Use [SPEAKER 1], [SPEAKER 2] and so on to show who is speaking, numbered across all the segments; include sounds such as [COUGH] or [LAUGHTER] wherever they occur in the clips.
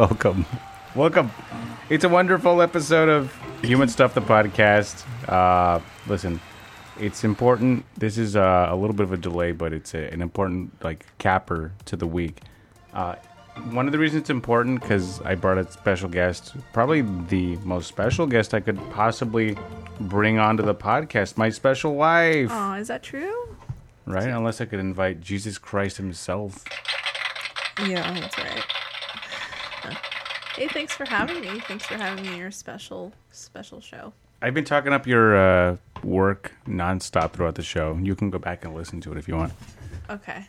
[SPEAKER 1] welcome, welcome. It's a wonderful episode of Human Stuff, the podcast. Uh, listen, it's important. This is uh, a little bit of a delay, but it's a, an important like capper to the week. Uh, one of the reasons it's important because I brought a special guest, probably the most special guest I could possibly bring onto the podcast. My special wife,
[SPEAKER 2] Oh, is that true?
[SPEAKER 1] right? Unless I could invite Jesus Christ Himself.
[SPEAKER 2] Yeah, that's right. Hey, thanks for having me. Thanks for having me your special special show.
[SPEAKER 1] I've been talking up your uh, work nonstop throughout the show. You can go back and listen to it if you want.
[SPEAKER 2] Okay.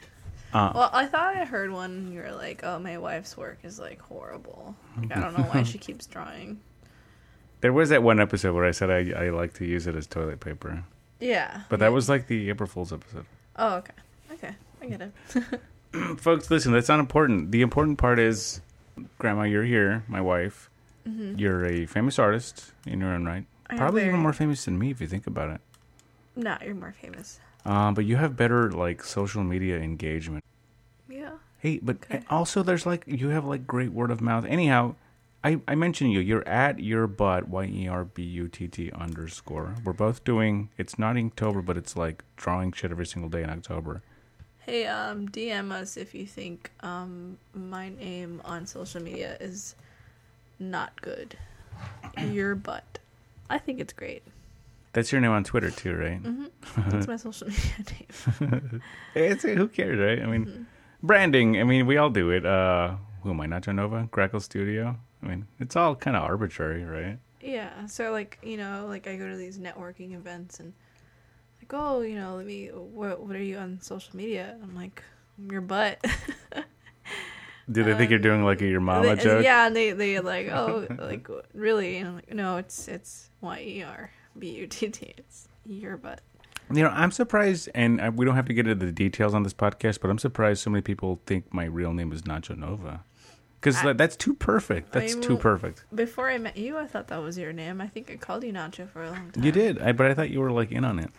[SPEAKER 1] Uh,
[SPEAKER 2] Well, I thought I heard one. You were like, "Oh, my wife's work is like horrible. Like, I don't know why she [LAUGHS] keeps drawing."
[SPEAKER 1] There was that one episode where I said I, I like to use it as toilet paper,
[SPEAKER 2] Yeah.
[SPEAKER 1] but that was like the April Fool's episode.
[SPEAKER 2] Oh, okay. Okay, I get it. [LAUGHS] [CLEARS THROAT]
[SPEAKER 1] Folks, listen, that's not important. The important part is, Grandma, you're here, my wife. You're a famous artist in your own right.
[SPEAKER 2] I
[SPEAKER 1] Probably even more famous than me if you think about it.
[SPEAKER 2] No, you're more famous.
[SPEAKER 1] Um, but you have better like social media engagement.
[SPEAKER 2] Yeah.
[SPEAKER 1] Hey, but
[SPEAKER 2] Okay.
[SPEAKER 1] also there's like you have like great word of mouth. Anyhow, I I mentioned you. You're at your butt y e r b u t t underscore. We're both doing. It's not Inktober, but it's like drawing shit every single day in October.
[SPEAKER 2] Hey, um, DM us if you think um my name on social media is not good. [CLEARS THROAT] Your butt. I think it's great.
[SPEAKER 1] That's your name on Twitter too, right? [LAUGHS]
[SPEAKER 2] That's my social media [LAUGHS] name.
[SPEAKER 1] It's who cares, right? I mean,
[SPEAKER 2] Mm-hmm.
[SPEAKER 1] branding. I mean, we all do it. Uh, who am I? Nacho Nova, Crackle Studio. I mean, it's all kind of arbitrary, right?
[SPEAKER 2] Yeah, so like you know, like I go to these networking events and like, oh, you know, let me. What what are you on social media? I'm like, your butt. [LAUGHS]
[SPEAKER 1] Do they think you're doing like a your mama
[SPEAKER 2] They-
[SPEAKER 1] joke?
[SPEAKER 2] Yeah, and they they [LAUGHS] like, oh, like really? And I'm like, no, it's it's Y E R B U T T. It's your butt.
[SPEAKER 1] You know, I'm surprised, and uh, we don't have to get into the details on this podcast, but I'm surprised so many people think my real name is Nacho Nova. Because that's too perfect. That's
[SPEAKER 2] I
[SPEAKER 1] too perfect.
[SPEAKER 2] Before I met you, I thought that was your name. I think I called you Nacho for a long time.
[SPEAKER 1] You did, I, but I thought you were like in on it.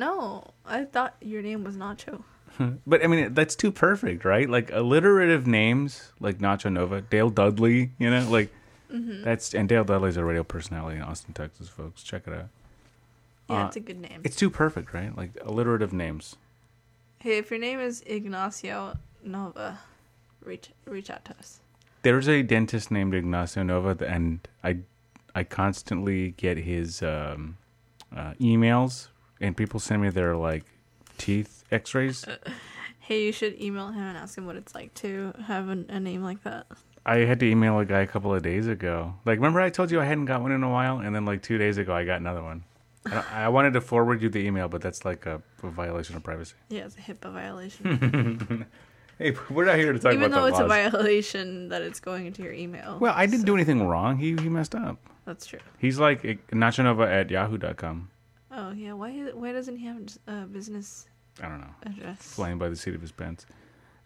[SPEAKER 2] No, I thought your name was Nacho. [LAUGHS]
[SPEAKER 1] But I mean, that's too perfect, right? Like alliterative names like Nacho Nova, Dale Dudley, you know, like
[SPEAKER 2] Mm-hmm.
[SPEAKER 1] that's and Dale Dudley's a radio personality in Austin, Texas, folks. Check it out.
[SPEAKER 2] Yeah,
[SPEAKER 1] Uh,
[SPEAKER 2] it's a good name.
[SPEAKER 1] It's too perfect, right? Like alliterative names.
[SPEAKER 2] Hey, if your name is Ignacio Nova, reach reach out to us.
[SPEAKER 1] There's a dentist named Ignacio Nova, and I, I constantly get his um, uh, emails, and people send me their like teeth X-rays.
[SPEAKER 2] Uh, hey, you should email him and ask him what it's like to have a, a name like that.
[SPEAKER 1] I had to email a guy a couple of days ago. Like, remember I told you I hadn't got one in a while, and then like two days ago I got another one. I, I wanted to forward you the email, but that's like a, a violation of privacy.
[SPEAKER 2] Yeah, it's a HIPAA violation. [LAUGHS]
[SPEAKER 1] Hey, we're not here to talk
[SPEAKER 2] Even
[SPEAKER 1] about
[SPEAKER 2] though
[SPEAKER 1] the
[SPEAKER 2] it's
[SPEAKER 1] laws.
[SPEAKER 2] a violation that it's going into your email.
[SPEAKER 1] well, I didn't do anything wrong. He he messed up.
[SPEAKER 2] That's true.
[SPEAKER 1] He's like nachonova at yahoo.com.
[SPEAKER 2] Oh yeah, why why doesn't he have a business
[SPEAKER 1] I don't know.
[SPEAKER 2] address?
[SPEAKER 1] Flying by the seat of his pants.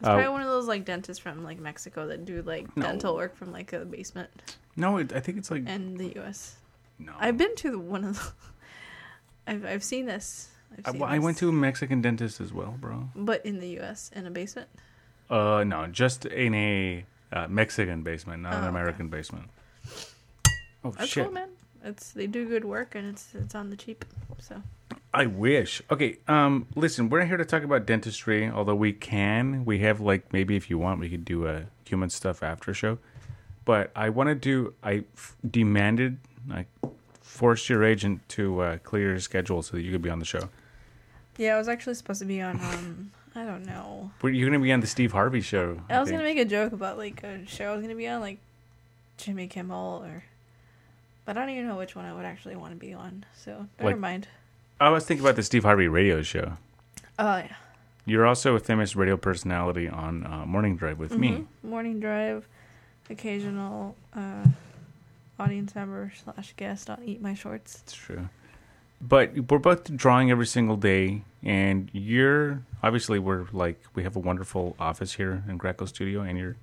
[SPEAKER 2] It's
[SPEAKER 1] Uh,
[SPEAKER 2] probably one of those like dentists from like Mexico that do like
[SPEAKER 1] No.
[SPEAKER 2] dental work from like a basement
[SPEAKER 1] No, it, I think it's like
[SPEAKER 2] in the U.S.
[SPEAKER 1] no.
[SPEAKER 2] I've been to the, one of the. [LAUGHS] I've I've seen this. I've
[SPEAKER 1] I,
[SPEAKER 2] seen
[SPEAKER 1] well, I went to a Mexican dentist as well, bro.
[SPEAKER 2] but in the U.S. in a basement.
[SPEAKER 1] Uh, no, just in a uh, Mexican basement, not
[SPEAKER 2] Oh,
[SPEAKER 1] an
[SPEAKER 2] okay.
[SPEAKER 1] American basement. Oh
[SPEAKER 2] That's
[SPEAKER 1] shit!
[SPEAKER 2] cool, man. It's they do good work and it's it's on the cheap. So
[SPEAKER 1] I wish. Okay, um, listen, we're not here to talk about dentistry, although we can. We have like maybe if you want, we could do a human stuff after show. But I want to do. I f- demanded, I forced your agent to uh, clear your schedule so that you could be on the show.
[SPEAKER 2] yeah, I was actually supposed to be on. um I don't know.
[SPEAKER 1] Were you going to be on the Steve Harvey show?
[SPEAKER 2] I was
[SPEAKER 1] think.
[SPEAKER 2] gonna make a joke about like a show I was gonna be on, like Jimmy Kimmel or, but I don't even know which one I would actually want to be on. So never
[SPEAKER 1] Like-
[SPEAKER 2] mind.
[SPEAKER 1] I was thinking about the Steve Harvey radio show.
[SPEAKER 2] Oh yeah.
[SPEAKER 1] You're also a famous radio personality on uh, Morning Drive with me.
[SPEAKER 2] Mhm. Morning drive, occasional uh, audience member slash guest on Eat My Shorts.
[SPEAKER 1] It's true. But we're both drawing every single day, and you're obviously we're like we have a wonderful office here in Greco Studio, and you're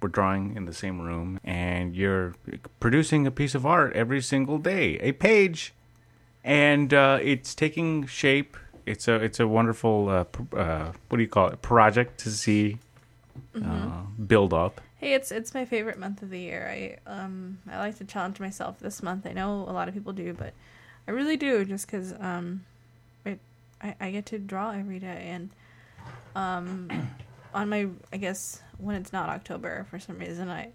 [SPEAKER 1] we're drawing in the same room, and you're producing a piece of art every single day, a page, and uh, it's taking shape. It's a it's a wonderful uh, pr- uh, what do you call it project to see uh, build up.
[SPEAKER 2] Mm-hmm. Hey, it's it's my favorite month of the year. I um I like to challenge myself this month. I know a lot of people do, but I really do just because um it I, I get to draw every day and um on my I guess when it's not October for some reason I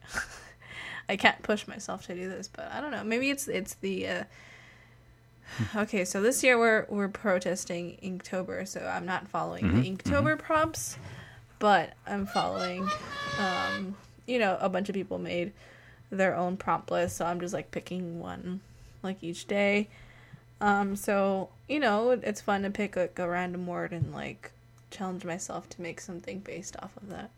[SPEAKER 2] [LAUGHS] I can't push myself to do this, but I don't know. Maybe it's it's the uh, okay. So this year we're we're protesting Inktober, so I'm not following
[SPEAKER 1] Mhm,
[SPEAKER 2] the Inktober prompts, but I'm following. Um, you know, a bunch of people made their own prompt list, so I'm just like picking one like each day. Um, so you know, it's fun to pick like a random word and like challenge myself to make something based off of that.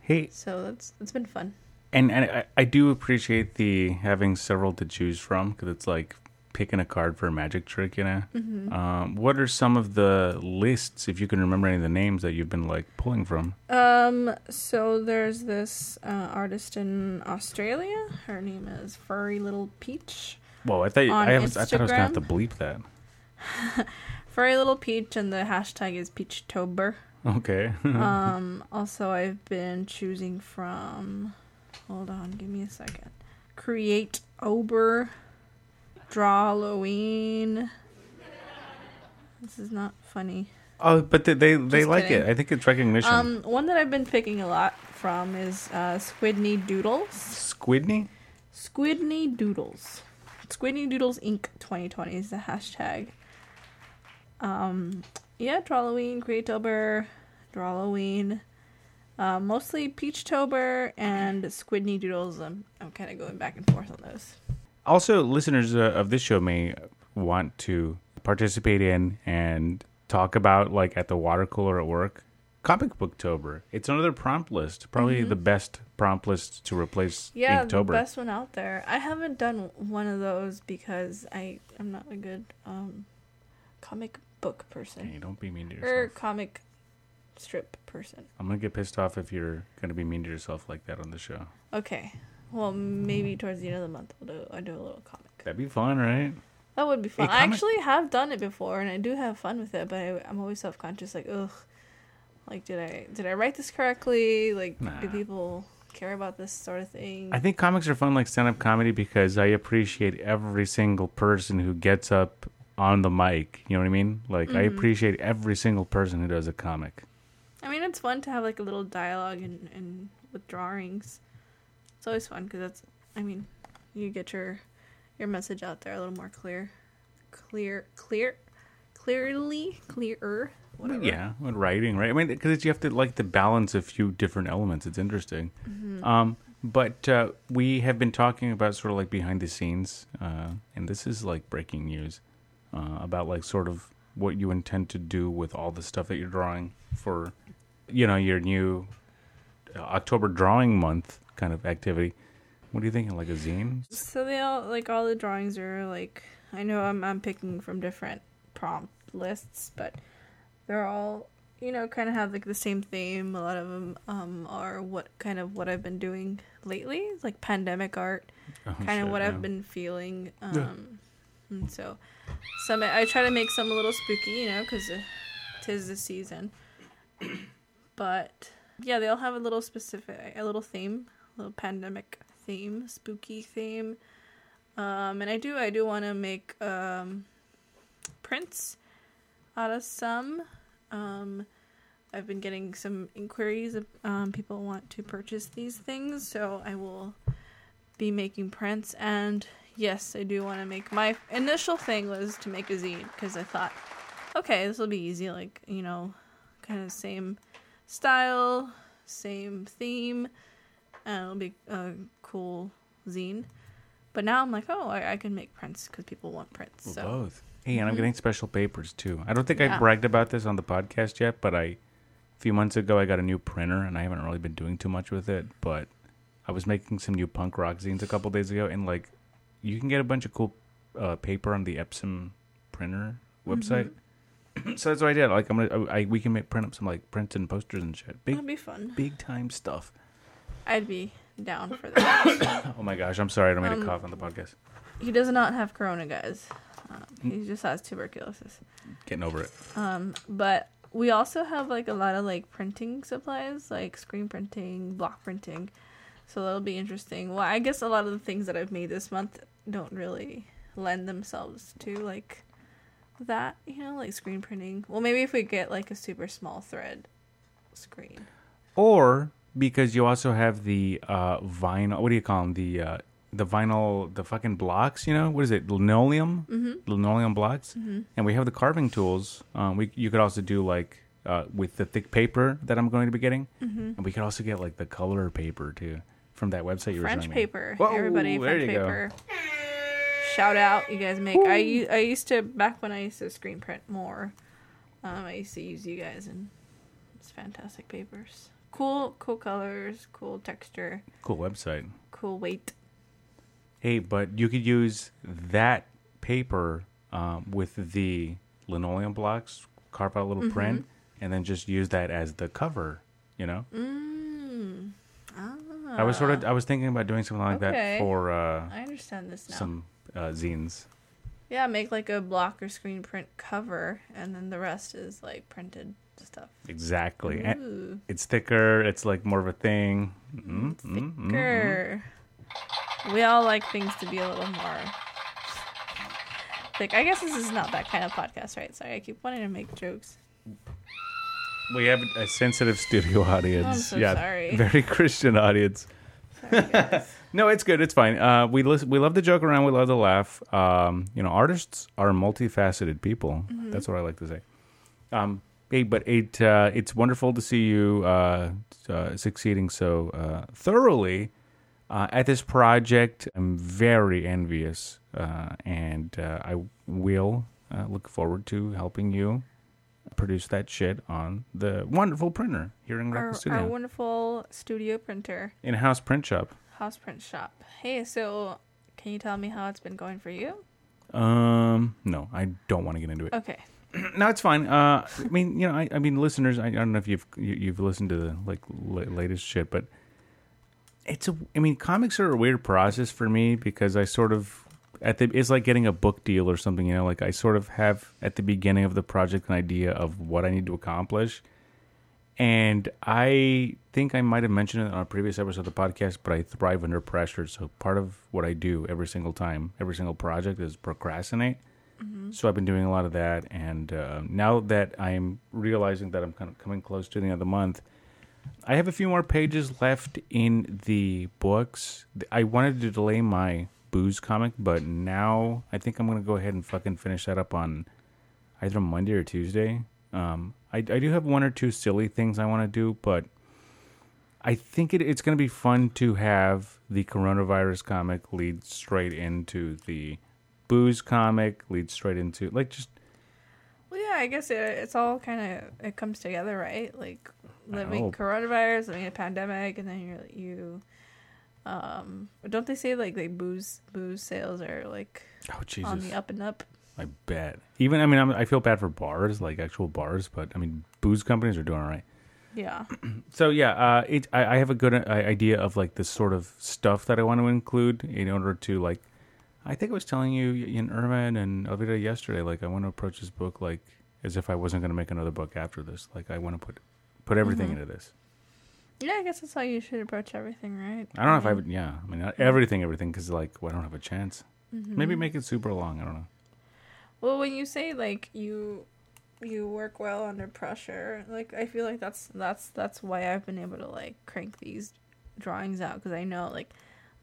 [SPEAKER 1] Hey,
[SPEAKER 2] So that's it's been fun.
[SPEAKER 1] and and I, I do appreciate the having several to choose from because it's like picking a card for a magic trick, you know.
[SPEAKER 2] Mm-hmm.
[SPEAKER 1] Um, what are some of the lists, if you can remember any of the names that you've been like pulling from?
[SPEAKER 2] Um, so there's this uh, artist in Australia. Her name is Furry Little Peach.
[SPEAKER 1] Whoa, I thought I, was, I thought I was gonna have to bleep that. [LAUGHS]
[SPEAKER 2] Furry Little Peach, and the hashtag is Peachtober.
[SPEAKER 1] Okay. [LAUGHS]
[SPEAKER 2] um, also, I've been choosing from. Hold on, give me a second. Create Ober, Drawloween. This is not funny.
[SPEAKER 1] oh, but they they, they like
[SPEAKER 2] kidding.
[SPEAKER 1] it. I think it's recognition.
[SPEAKER 2] Um, one that I've been picking a lot from is uh, Squidney Doodles.
[SPEAKER 1] Squidney.
[SPEAKER 2] Squidney Doodles. Squidney Doodles Inc. 2020 is the hashtag. Um, yeah, Drawloween, Creatober, Drawloween. Uh, mostly Peachtober and Squidney Doodles. I'm, I'm kind of going back and forth on those.
[SPEAKER 1] Also, listeners uh, of this show may want to participate in and talk about, like at the water cooler at work, Comic Booktober. It's another prompt list, probably the best prompt list to replace
[SPEAKER 2] Mm-hmm. Yeah,
[SPEAKER 1] Inktober.
[SPEAKER 2] the best one out there. I haven't done one of those because I am not a good um, comic book person
[SPEAKER 1] Hey, don't be mean to
[SPEAKER 2] or comic strip person.
[SPEAKER 1] I'm gonna get pissed off if you're gonna be mean to yourself like that on the show.
[SPEAKER 2] Okay. Well, maybe towards the end of the month we'll do I do a little comic.
[SPEAKER 1] That'd be fun, right?
[SPEAKER 2] That would be fun. I actually have done it before, and I do have fun with it. But I, I'm always self conscious, like, ugh, like did I did I write this correctly? Like,
[SPEAKER 1] Nah.
[SPEAKER 2] do people care about this sort of thing?
[SPEAKER 1] I think comics are fun like stand up comedy because I appreciate every single person who gets up on the mic. You know what I mean? Like I
[SPEAKER 2] Mm-hmm.
[SPEAKER 1] appreciate every single person who does a comic.
[SPEAKER 2] I mean, it's fun to have like a little dialogue and and with drawings. It's always fun because that's. I mean, you get your your message out there a little more clear, clear, clear, clearly, clearer. Whatever.
[SPEAKER 1] Yeah, with writing, right? I mean, because you have to like to balance a few different elements. It's interesting.
[SPEAKER 2] Mm-hmm.
[SPEAKER 1] Um, but uh, we have been talking about sort of like behind the scenes, uh, and this is like breaking news uh, about like sort of what you intend to do with all the stuff that you're drawing for, you know, your new uh, October drawing month kind of activity. What are you thinking? Like a zine?
[SPEAKER 2] So they all like all the drawings are like I know I'm I'm picking from different prompt lists, but they're all you know kind of have like the same theme. A lot of them um are what kind of what I've been doing lately, like pandemic art,
[SPEAKER 1] Oh,
[SPEAKER 2] kind of what
[SPEAKER 1] yeah.
[SPEAKER 2] I've been feeling. Um, and so some I try to make some a little spooky, you know, because tis the season. [CLEARS THROAT] but yeah, they all have a little specific, a little theme, a little pandemic theme, spooky theme. Um, and I do, I do want to make um, prints out of some. Um, I've been getting some inquiries. Of, um, people want to purchase these things, so I will be making prints. And yes, I do want to make. My initial thing was to make a zine because I thought, okay, this will be easy. Like you know, kind of same style, same theme, and it'll be a cool zine. But now I'm like, oh, I, I can make prints because people want prints.
[SPEAKER 1] Well,
[SPEAKER 2] So
[SPEAKER 1] both. Hey, and I'm mm-hmm. getting special papers too. I don't think I bragged about this on the podcast yet, but I, a few months ago, I got a new printer, and I haven't really been doing too much with it. But I was making some new punk rock zines a couple days ago, and like, you can get a bunch of cool uh, paper on the Epson printer website. [CLEARS THROAT] so that's what I did. Like, I'm gonna, I, I we can make print up some like prints and posters and shit. Big,
[SPEAKER 2] that'd be fun.
[SPEAKER 1] big time stuff.
[SPEAKER 2] I'd be down for [COUGHS] that. [COUGHS]
[SPEAKER 1] Oh my gosh, I'm sorry, I don't mean
[SPEAKER 2] Um,
[SPEAKER 1] to cough on the podcast.
[SPEAKER 2] he does not have corona, guys. Um, he just has tuberculosis.
[SPEAKER 1] Getting over it.
[SPEAKER 2] Um, but we also have like a lot of like printing supplies, like screen printing, block printing. So that'll be interesting. Well, I guess a lot of the things that I've made this month don't really lend themselves to like that, you know, like screen printing. Well, maybe if we get like a super small thread screen.
[SPEAKER 1] Or because you also have the uh, vinyl. What do you call them? The uh, the vinyl, the fucking blocks. You know what is it? Linoleum,
[SPEAKER 2] Mm-hmm.
[SPEAKER 1] linoleum blocks.
[SPEAKER 2] Mm-hmm.
[SPEAKER 1] And we have the carving tools. Um, we you could also do like uh, with the thick paper that I'm going to be getting,
[SPEAKER 2] Mm-hmm.
[SPEAKER 1] and we could also get like the color paper too from that website you were
[SPEAKER 2] French
[SPEAKER 1] showing me.
[SPEAKER 2] paper.
[SPEAKER 1] Whoa,
[SPEAKER 2] Everybody, French
[SPEAKER 1] you go.
[SPEAKER 2] Paper. Shout out, you guys make. I I used to back when I used to screen print more. Um, I used to use you guys, and it's fantastic papers. Cool, cool colors, cool texture,
[SPEAKER 1] Cool website.
[SPEAKER 2] cool weight.
[SPEAKER 1] Hey, but you could use that paper um, with the linoleum blocks, carve out a little
[SPEAKER 2] Mm-hmm.
[SPEAKER 1] print, and then just use that as the cover. You know,
[SPEAKER 2] Mm. Ah.
[SPEAKER 1] I was sort of I was thinking about doing something like
[SPEAKER 2] Okay.
[SPEAKER 1] that for uh,
[SPEAKER 2] I understand this now.
[SPEAKER 1] some uh, zines.
[SPEAKER 2] Yeah, make like a block or screen print cover, and then the rest is like printed stuff.
[SPEAKER 1] Exactly. It's thicker. It's like more of a thing. Mm, mm, mm, mm.
[SPEAKER 2] thicker. We all like things to be a little more thick. I guess this is not that kind of podcast, right? Sorry, I keep wanting to make jokes.
[SPEAKER 1] We have a sensitive studio [LAUGHS] audience.
[SPEAKER 2] so
[SPEAKER 1] yeah,
[SPEAKER 2] sorry.
[SPEAKER 1] very Christian audience.
[SPEAKER 2] Sorry.
[SPEAKER 1] No, it's good. It's fine. Uh, we listen, we love to joke around. We love to laugh. Um, you know, artists are multifaceted people.
[SPEAKER 2] Mm-hmm.
[SPEAKER 1] That's what I like to say. Um, hey, but it uh, it's wonderful to see you uh, uh, succeeding so uh, thoroughly uh, at this project. I'm very envious, uh, and uh, I will uh, look forward to helping you produce that shit on the wonderful printer here in
[SPEAKER 2] our,
[SPEAKER 1] Record
[SPEAKER 2] our wonderful studio printer,
[SPEAKER 1] in-house print shop.
[SPEAKER 2] House print shop. Hey, so can you tell me how it's been going for you?
[SPEAKER 1] Um, no, I don't want to get into it.
[SPEAKER 2] Okay. [CLEARS THROAT]
[SPEAKER 1] No, it's fine. Uh, I mean, you know, I, I mean, listeners, I, I don't know if you've you, you've listened to the like la- latest shit, but it's a. I mean, comics are a weird process for me because I sort of at the it's like getting a book deal or something. You know, like I sort of have at the beginning of the project an idea of what I need to accomplish, and I think I might have mentioned it on a previous episode of the podcast, but I thrive under pressure. So part of what I do every single time, every single project, is procrastinate. So I've been doing a lot of that, and uh, now that I'm realizing that I'm kind of coming close to the end of the month, I have a few more pages left in the books. I wanted to delay my booze comic, but now I think I'm gonna go ahead and fucking finish that up on either Monday or Tuesday. Um, I, I do have one or two silly things I want to do, but I think it, it's going to be fun to have the coronavirus comic lead straight into the booze comic, lead straight into like just
[SPEAKER 2] Well, yeah, I guess it, it's all kind of it comes together, right? Like living coronavirus, living a pandemic, and then you're you. Um, don't they say like like booze booze sales are like
[SPEAKER 1] oh
[SPEAKER 2] on the up and up?
[SPEAKER 1] I bet. Even I mean I'm, I feel bad for bars, like actual bars, but I mean booze companies are doing all right.
[SPEAKER 2] Yeah. [CLEARS THROAT]
[SPEAKER 1] So yeah, uh, it, I, I have a good uh, idea of like the sort of stuff that I want to include in order to like. I think I was telling you in Irvin and Elvira yesterday. Like I want to approach this book like as if I wasn't going to make another book after this. Like I want to put put everything
[SPEAKER 2] Mhm.
[SPEAKER 1] into this.
[SPEAKER 2] Yeah, I guess that's how you should approach everything, right?
[SPEAKER 1] I don't know if I would. Yeah, I mean not everything, everything, because like well, I don't have a chance.
[SPEAKER 2] mhm.
[SPEAKER 1] Maybe make it super long. I don't know.
[SPEAKER 2] Well, when you say like you you work well under pressure, like I feel like that's that's that's why I've been able to like crank these drawings out because I know like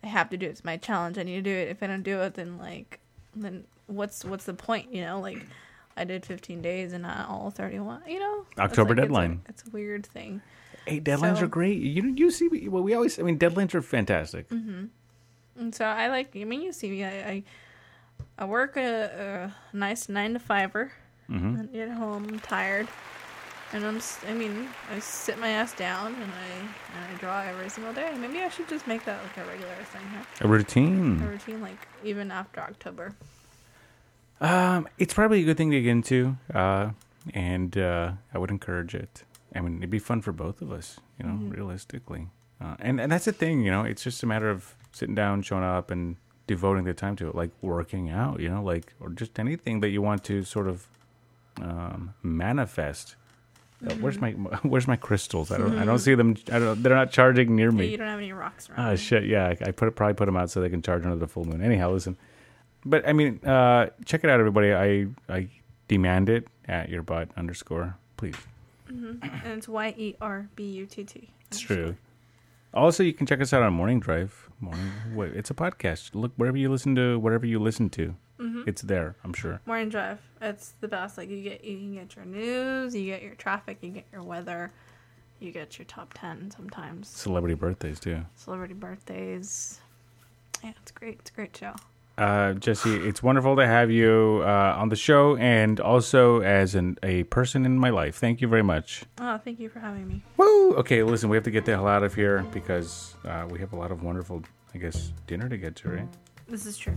[SPEAKER 2] I have to do it. It's my challenge. I need to do it. If I don't do it, then like then what's what's the point? You know, like I did 15 days and not all 31. You know,
[SPEAKER 1] October
[SPEAKER 2] like- it's a-
[SPEAKER 1] deadline.
[SPEAKER 2] It's a, weird thing.
[SPEAKER 1] Hey, deadlines
[SPEAKER 2] So-
[SPEAKER 1] are great. You you see well we always I mean deadlines are fantastic.
[SPEAKER 2] hmm And so I like. I mean, you see me. I I, I work a, a nice nine to fiver.
[SPEAKER 1] hmm
[SPEAKER 2] and get home I'm tired and i'm I mean i sit my ass down and i and i draw every single day maybe i should just make that like a regular thing huh?
[SPEAKER 1] A routine.
[SPEAKER 2] a routine like even after october
[SPEAKER 1] Um, it's probably a good thing to get into, uh, and uh, I would encourage it. I mean, it'd be fun for both of us, you know,
[SPEAKER 2] Mhm.
[SPEAKER 1] realistically. Uh, and and that's the thing, you know, it's just a matter of sitting down, showing up, and devoting the time to it, like working out, you know, like or just anything that you want to sort of um, manifest Uh, Where's my [LAUGHS] Where's my crystals? I don't I don't [LAUGHS] see them. I don't, they're not charging near
[SPEAKER 2] Yeah,
[SPEAKER 1] me.
[SPEAKER 2] you don't have any rocks around. You.
[SPEAKER 1] shit. Yeah, I, I put probably put them out so they can charge under the full moon. Anyhow, listen. But I mean, uh, check it out, everybody. I I demand it at your butt underscore, please.
[SPEAKER 2] and it's Y E R B U T T.
[SPEAKER 1] It's true. Also, you can check us out on Morning Drive. Morning, wait, it's a podcast. Look wherever you listen to, whatever you listen to, mm-hmm. it's there. I'm sure.
[SPEAKER 2] Morning drive. It's the best. Like you get, you can get your news, you get your traffic, you get your weather, you get your top ten sometimes.
[SPEAKER 1] Celebrity birthdays too.
[SPEAKER 2] Celebrity birthdays. Yeah, it's great. It's a great show.
[SPEAKER 1] Uh, Jesse, it's wonderful to have you uh, on the show, and also as an, a person in my life. Thank you very much.
[SPEAKER 2] Oh, thank you for having me.
[SPEAKER 1] Woo! Okay, listen, we have to get the hell out of here because uh, we have a lot of wonderful, I guess, dinner to get to, right?
[SPEAKER 2] This is true.